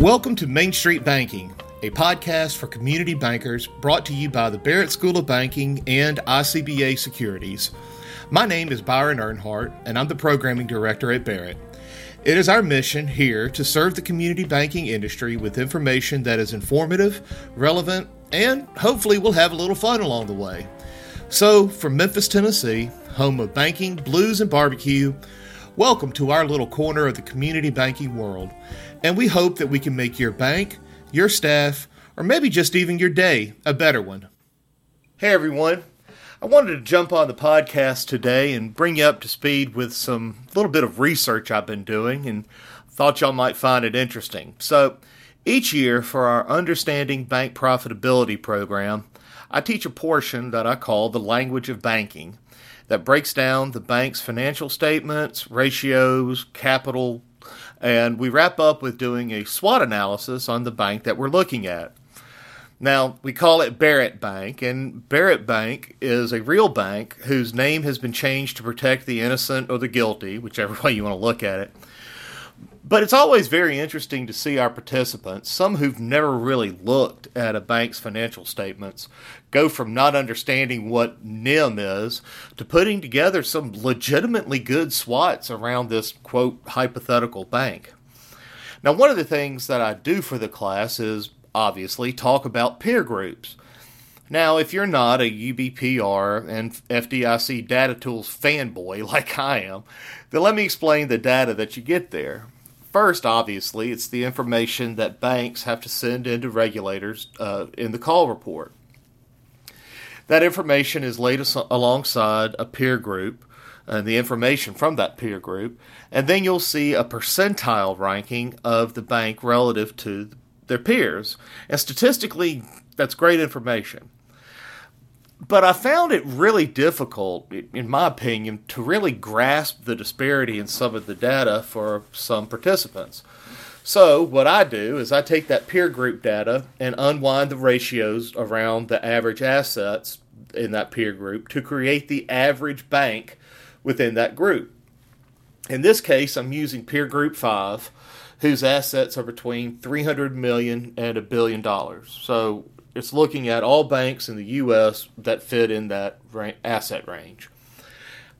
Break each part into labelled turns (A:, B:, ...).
A: Welcome to Main Street Banking, a podcast for community bankers brought to you by the Barret School of Banking and ICBA Securities. My name is Byron Earnhardt, and I'm the programming director at Barret. It is our mission here to serve the community banking industry with information that is informative, relevant, and hopefully we'll have a little fun along the way. So, from Memphis, Tennessee, home of banking, blues, and barbecue, welcome to our little corner of the community banking world and we hope that we can make your bank, your staff, or maybe just even your day a better one. Hey everyone, I wanted to jump on the podcast today and bring you up to speed with some little bit of research I've been doing and thought y'all might find it interesting. So, each year for our Understanding Bank Profitability program, I teach a portion that I call the language of banking that breaks down the bank's financial statements, ratios, capital, and we wrap up with doing a SWOT analysis on the bank that we're looking at. Now, we call it Barret Bank, and Barret Bank is a real bank whose name has been changed to protect the innocent or the guilty, whichever way you want to look at it. But it's always very interesting to see our participants, some who've never really looked at a bank's financial statements, go from not understanding what NIM is to putting together some legitimately good SWOTs around this quote hypothetical bank. Now, one of the things that I do for the class is obviously talk about peer groups. Now, if you're not a UBPR and FDIC data tools fanboy like I am, then let me explain the data that you get there. First, obviously, it's the information that banks have to send into regulators uh, in the call report. That information is laid as- alongside a peer group and the information from that peer group, and then you'll see a percentile ranking of the bank relative to their peers. And statistically, that's great information but I found it really difficult, in my opinion, to really grasp the disparity in some of the data for some participants. So, what I do is I take that peer group data and unwind the ratios around the average assets in that peer group to create the average bank within that group. In this case, I'm using peer group 5 whose assets are between 300 million and a billion dollars. So it's looking at all banks in the U.S. that fit in that asset range.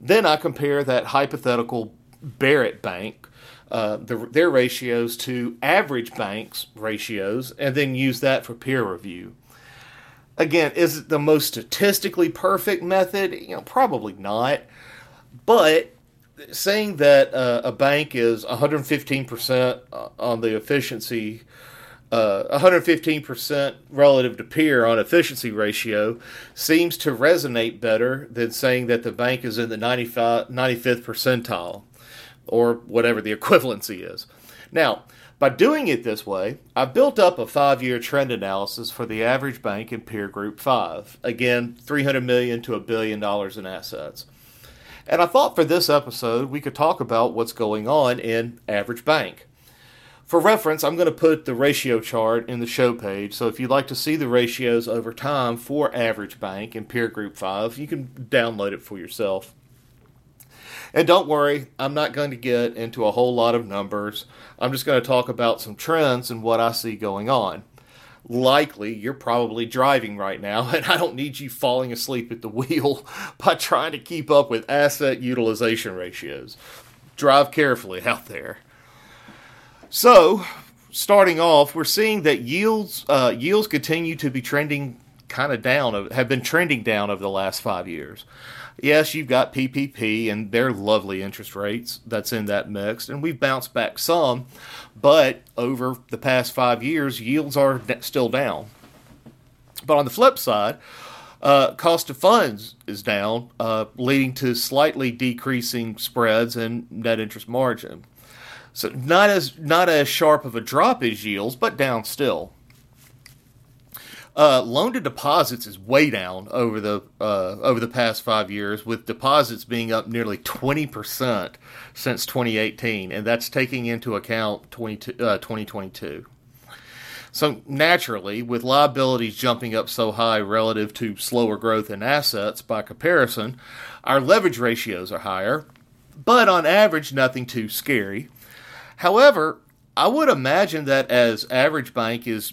A: Then I compare that hypothetical Barret bank, uh, the, their ratios to average banks' ratios, and then use that for peer review. Again, is it the most statistically perfect method? You know, probably not. But saying that uh, a bank is 115% on the efficiency uh, 115% relative to peer on efficiency ratio seems to resonate better than saying that the bank is in the 95, 95th percentile or whatever the equivalency is. Now, by doing it this way, I built up a five year trend analysis for the average bank in peer group 5. Again, 300 million to a billion dollars in assets. And I thought for this episode we could talk about what's going on in average bank. For reference, I'm going to put the ratio chart in the show page. So if you'd like to see the ratios over time for average bank and peer group 5, you can download it for yourself. And don't worry, I'm not going to get into a whole lot of numbers. I'm just going to talk about some trends and what I see going on. Likely, you're probably driving right now, and I don't need you falling asleep at the wheel by trying to keep up with asset utilization ratios. Drive carefully out there. So, starting off, we're seeing that yields uh, yields continue to be trending kind of down, have been trending down over the last five years. Yes, you've got PPP and their lovely interest rates that's in that mix, and we've bounced back some, but over the past five years, yields are still down. But on the flip side, uh, cost of funds is down, uh, leading to slightly decreasing spreads and net interest margin. So not as not as sharp of a drop as yields, but down still. Uh, loan to deposits is way down over the uh, over the past five years, with deposits being up nearly twenty percent since 2018, and that's taking into account 20, uh, 2022. So naturally, with liabilities jumping up so high relative to slower growth in assets by comparison, our leverage ratios are higher, but on average, nothing too scary. However, I would imagine that as average bank is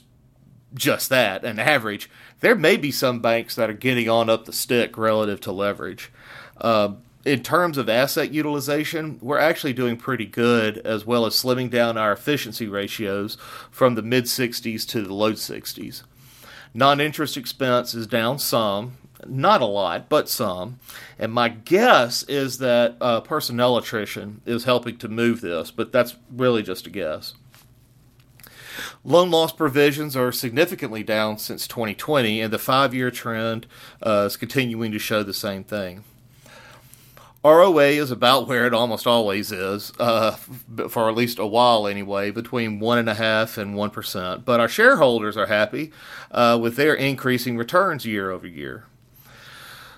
A: just that, an average, there may be some banks that are getting on up the stick relative to leverage. Uh, in terms of asset utilization, we're actually doing pretty good, as well as slimming down our efficiency ratios from the mid 60s to the low 60s. Non interest expense is down some, not a lot, but some. And my guess is that uh, personnel attrition is helping to move this, but that's really just a guess. Loan loss provisions are significantly down since 2020, and the five year trend uh, is continuing to show the same thing. ROA is about where it almost always is, uh, for at least a while anyway, between one and a half and one percent. But our shareholders are happy uh, with their increasing returns year over year.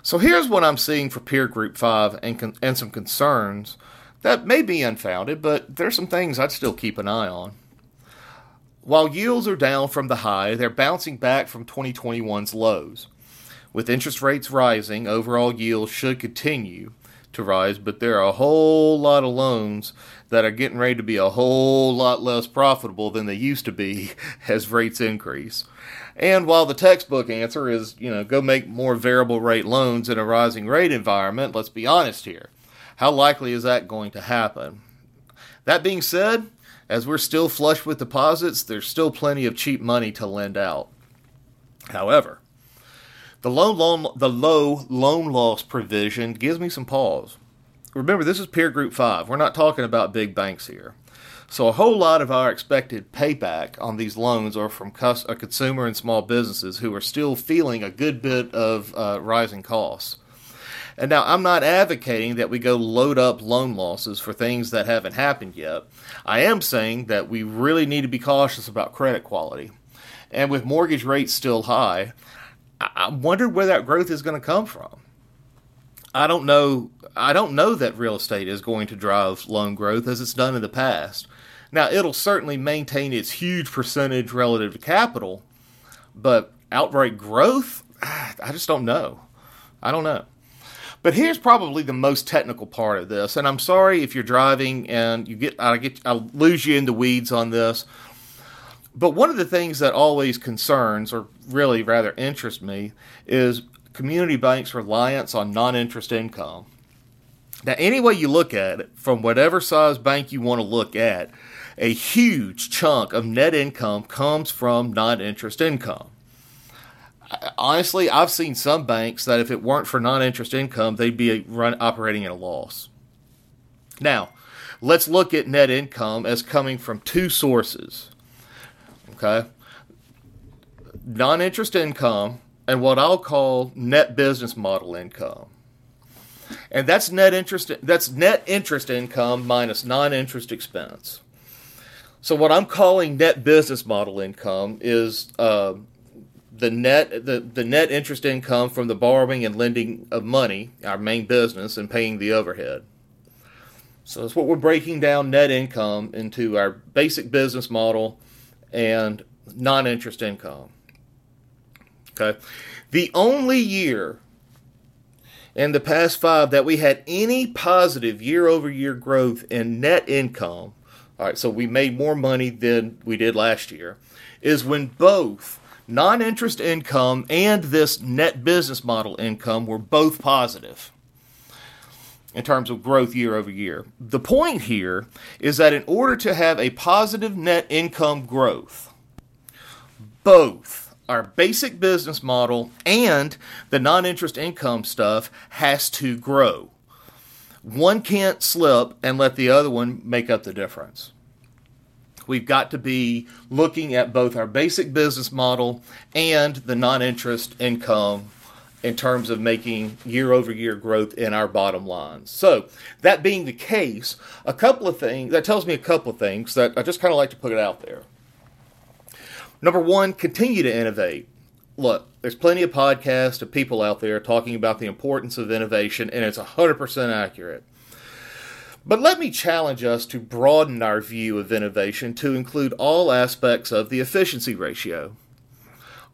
A: So here's what I'm seeing for peer group five and con- and some concerns that may be unfounded, but there's some things I'd still keep an eye on. While yields are down from the high, they're bouncing back from 2021's lows. With interest rates rising, overall yields should continue to rise, but there are a whole lot of loans that are getting ready to be a whole lot less profitable than they used to be as rates increase. And while the textbook answer is, you know, go make more variable rate loans in a rising rate environment, let's be honest here. How likely is that going to happen? That being said, as we're still flush with deposits, there's still plenty of cheap money to lend out. However, the low loan, the low loan loss provision gives me some pause. Remember, this is peer group five. We're not talking about big banks here. So a whole lot of our expected payback on these loans are from cus- consumer and small businesses who are still feeling a good bit of uh, rising costs. And now I'm not advocating that we go load up loan losses for things that haven't happened yet. I am saying that we really need to be cautious about credit quality. And with mortgage rates still high, I wonder where that growth is going to come from. I don't know. I don't know that real estate is going to drive loan growth as it's done in the past. Now, it'll certainly maintain its huge percentage relative to capital, but outright growth, I just don't know. I don't know. But here's probably the most technical part of this, and I'm sorry if you're driving and you get I get I lose you in the weeds on this. But one of the things that always concerns, or really rather interests me, is community banks' reliance on non interest income. Now, any way you look at it, from whatever size bank you want to look at, a huge chunk of net income comes from non interest income. Honestly, I've seen some banks that if it weren't for non interest income, they'd be run, operating at a loss. Now, let's look at net income as coming from two sources okay? Non interest income and what I'll call net business model income. And that's net interest that's net interest income minus non-interest expense. So what I'm calling net business model income is uh, the net the, the net interest income from the borrowing and lending of money, our main business, and paying the overhead. So that's what we're breaking down net income into our basic business model and non interest income. Okay. The only year in the past five that we had any positive year over year growth in net income, all right, so we made more money than we did last year, is when both non interest income and this net business model income were both positive in terms of growth year over year. The point here is that in order to have a positive net income growth, both our basic business model and the non interest income stuff has to grow. One can't slip and let the other one make up the difference. We've got to be looking at both our basic business model and the non interest income in terms of making year over year growth in our bottom lines. So, that being the case, a couple of things that tells me a couple of things that I just kind of like to put it out there. Number one, continue to innovate. Look, there's plenty of podcasts of people out there talking about the importance of innovation, and it's 100% accurate. But let me challenge us to broaden our view of innovation to include all aspects of the efficiency ratio.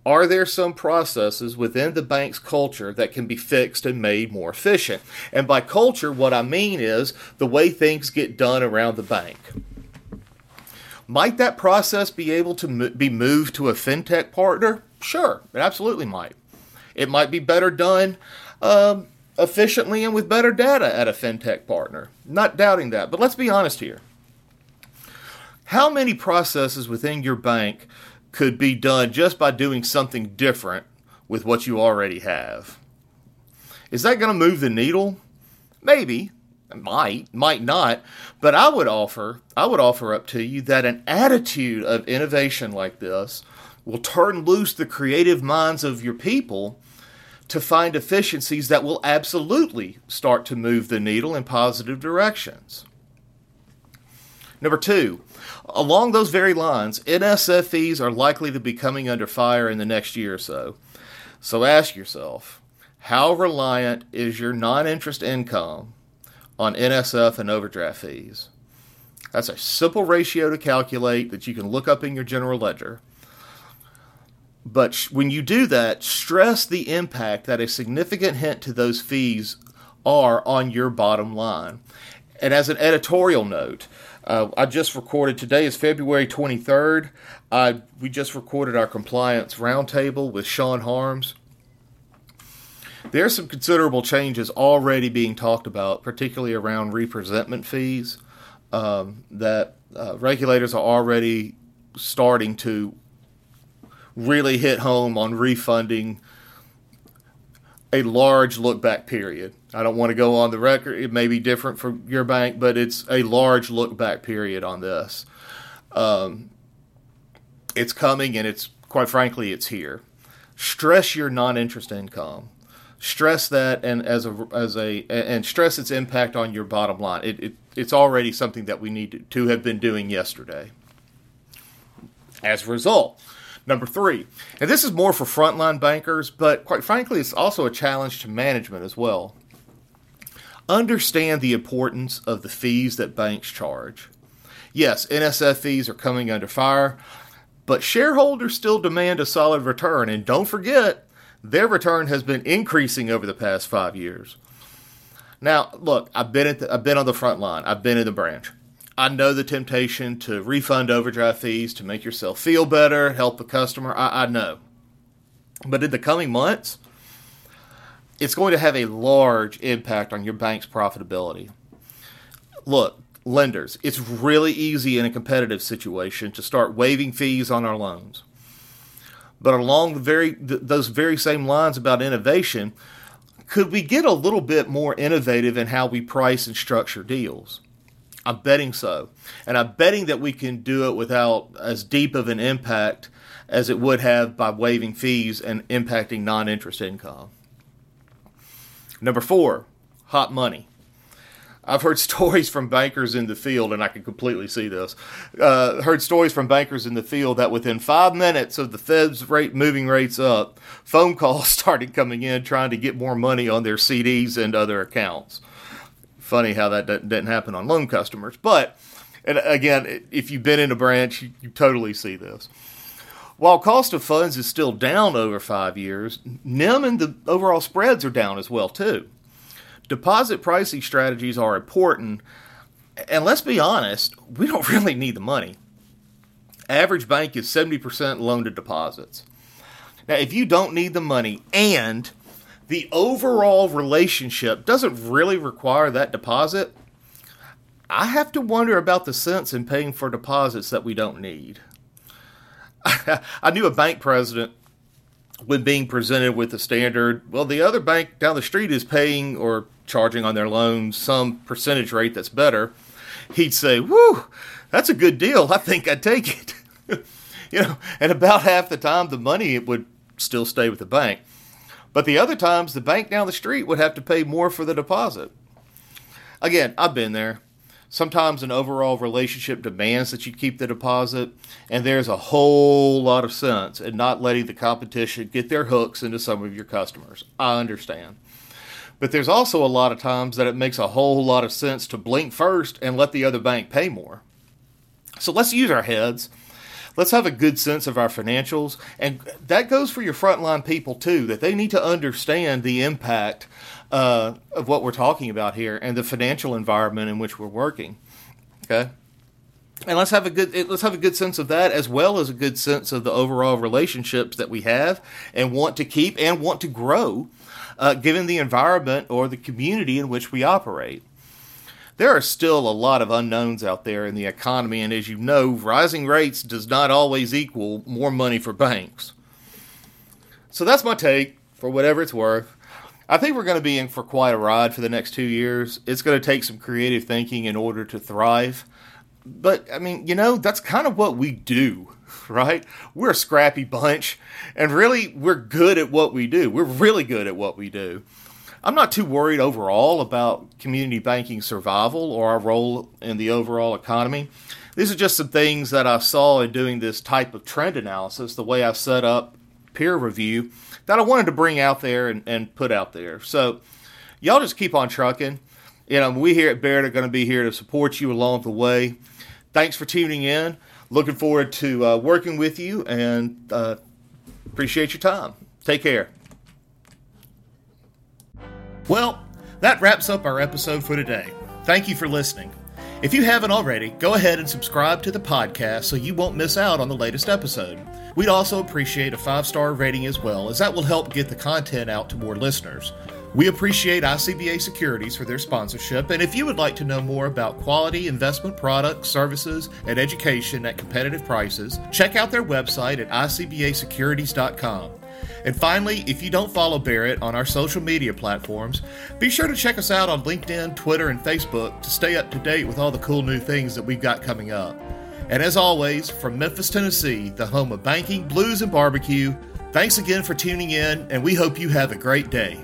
A: Are there some processes within the bank's culture that can be fixed and made more efficient? And by culture, what I mean is the way things get done around the bank. Might that process be able to be moved to a fintech partner? Sure, it absolutely might. It might be better done um, efficiently and with better data at a fintech partner. Not doubting that, but let's be honest here. How many processes within your bank could be done just by doing something different with what you already have? Is that going to move the needle? Maybe. Might, might not, but I would offer, I would offer up to you that an attitude of innovation like this will turn loose the creative minds of your people to find efficiencies that will absolutely start to move the needle in positive directions. Number two, along those very lines, NSF fees are likely to be coming under fire in the next year or so. So ask yourself, how reliant is your non interest income on NSF and overdraft fees? That's a simple ratio to calculate that you can look up in your general ledger. But when you do that, stress the impact that a significant hint to those fees are on your bottom line. And as an editorial note, uh, I just recorded today is February 23rd. Uh, we just recorded our compliance roundtable with Sean Harms. There are some considerable changes already being talked about, particularly around representment fees, um, that uh, regulators are already starting to really hit home on refunding a large look back period. I don't want to go on the record. It may be different for your bank, but it's a large look back period on this. Um, it's coming, and it's quite frankly, it's here. Stress your non interest income. Stress that, and as a as a and stress its impact on your bottom line. It, it it's already something that we need to, to have been doing yesterday. As a result, Number three, and this is more for frontline bankers, but quite frankly, it's also a challenge to management as well. Understand the importance of the fees that banks charge. Yes, NSF fees are coming under fire, but shareholders still demand a solid return, and don't forget, their return has been increasing over the past five years. Now, look, I've been at the, I've been on the front line. I've been in the branch. I know the temptation to refund overdraft fees to make yourself feel better, help the customer. I, I know. But in the coming months, it's going to have a large impact on your bank's profitability. Look, lenders, it's really easy in a competitive situation to start waiving fees on our loans. But along the very th- those very same lines about innovation, could we get a little bit more innovative in how we price and structure deals? I'm betting so. And I'm betting that we can do it without as deep of an impact as it would have by waiving fees and impacting non interest income. Number four, hot money. I've heard stories from bankers in the field, and I can completely see this. Uh, heard stories from bankers in the field that within five minutes of the Fed's rate moving rates up, phone calls started coming in trying to get more money on their CDs and other accounts funny how that didn't happen on loan customers. But and again, if you've been in a branch, you, you totally see this. While cost of funds is still down over five years, NIM and the overall spreads are down as well too. Deposit pricing strategies are important, and let's be honest, we don't really need the money. Average bank is 70% loan to deposits. Now, if you don't need the money and the overall relationship doesn't really require that deposit, I have to wonder about the sense in paying for deposits that we don't need. I knew a bank president when being presented with the standard, well, the other bank down the street is paying or charging on their loans some percentage rate that's better. He'd say, Whew, that's a good deal. I think I'd take it. you know, and about half the time the money would still stay with the bank. But the other times, the bank down the street would have to pay more for the deposit. Again, I've been there. Sometimes an overall relationship demands that you keep the deposit, and there's a whole lot of sense in not letting the competition get their hooks into some of your customers. I understand. But there's also a lot of times that it makes a whole lot of sense to blink first and let the other bank pay more. So let's use our heads let's have a good sense of our financials. And that goes for your frontline people too, that they need to understand the impact uh, of what we're talking about here and the financial environment in which we're working. Okay. and let's have a good let's have a good sense of that as well as a good sense of the overall relationships that we have and want to keep and want to grow uh, given the environment or the community in which we operate there are still a lot of unknowns out there in the economy and as you know rising rates does not always equal more money for banks so that's my take for whatever it's worth I think we're going to be in for quite a ride for the next two years. It's going to take some creative thinking in order to thrive but I mean, you know, that's kind of what we do, right? We're a scrappy bunch, and really, we're good at what we do. We're really good at what we do. I'm not too worried overall about community banking survival or our role in the overall economy. These are just some things that I saw in doing this type of trend analysis, the way I set up peer review, that I wanted to bring out there and, and put out there. So, y'all just keep on trucking. You know, we here at Barret are going to be here to support you along the way thanks for tuning in. Looking forward to uh, working with you and uh, appreciate your time. Take care. Well, that wraps up our episode for today. Thank you for listening. If you haven't already, go ahead and subscribe to the podcast so you won't miss out on the latest episode. We'd also appreciate a five star rating as well, as that will help get the content out to more listeners. We appreciate ICBA Securities for their sponsorship, and if you would like to know more about quality investment products, services, and education at competitive prices, check out their website at icbasecurities.com. And finally, if you don't follow Barret on our social media platforms, be sure to check us out on LinkedIn, Twitter, and Facebook to stay up to date with all the cool new things that we've got coming up. And as always, from Memphis, Tennessee, the home of banking, blues, and barbecue, thanks again for tuning in, and we hope you have a great day.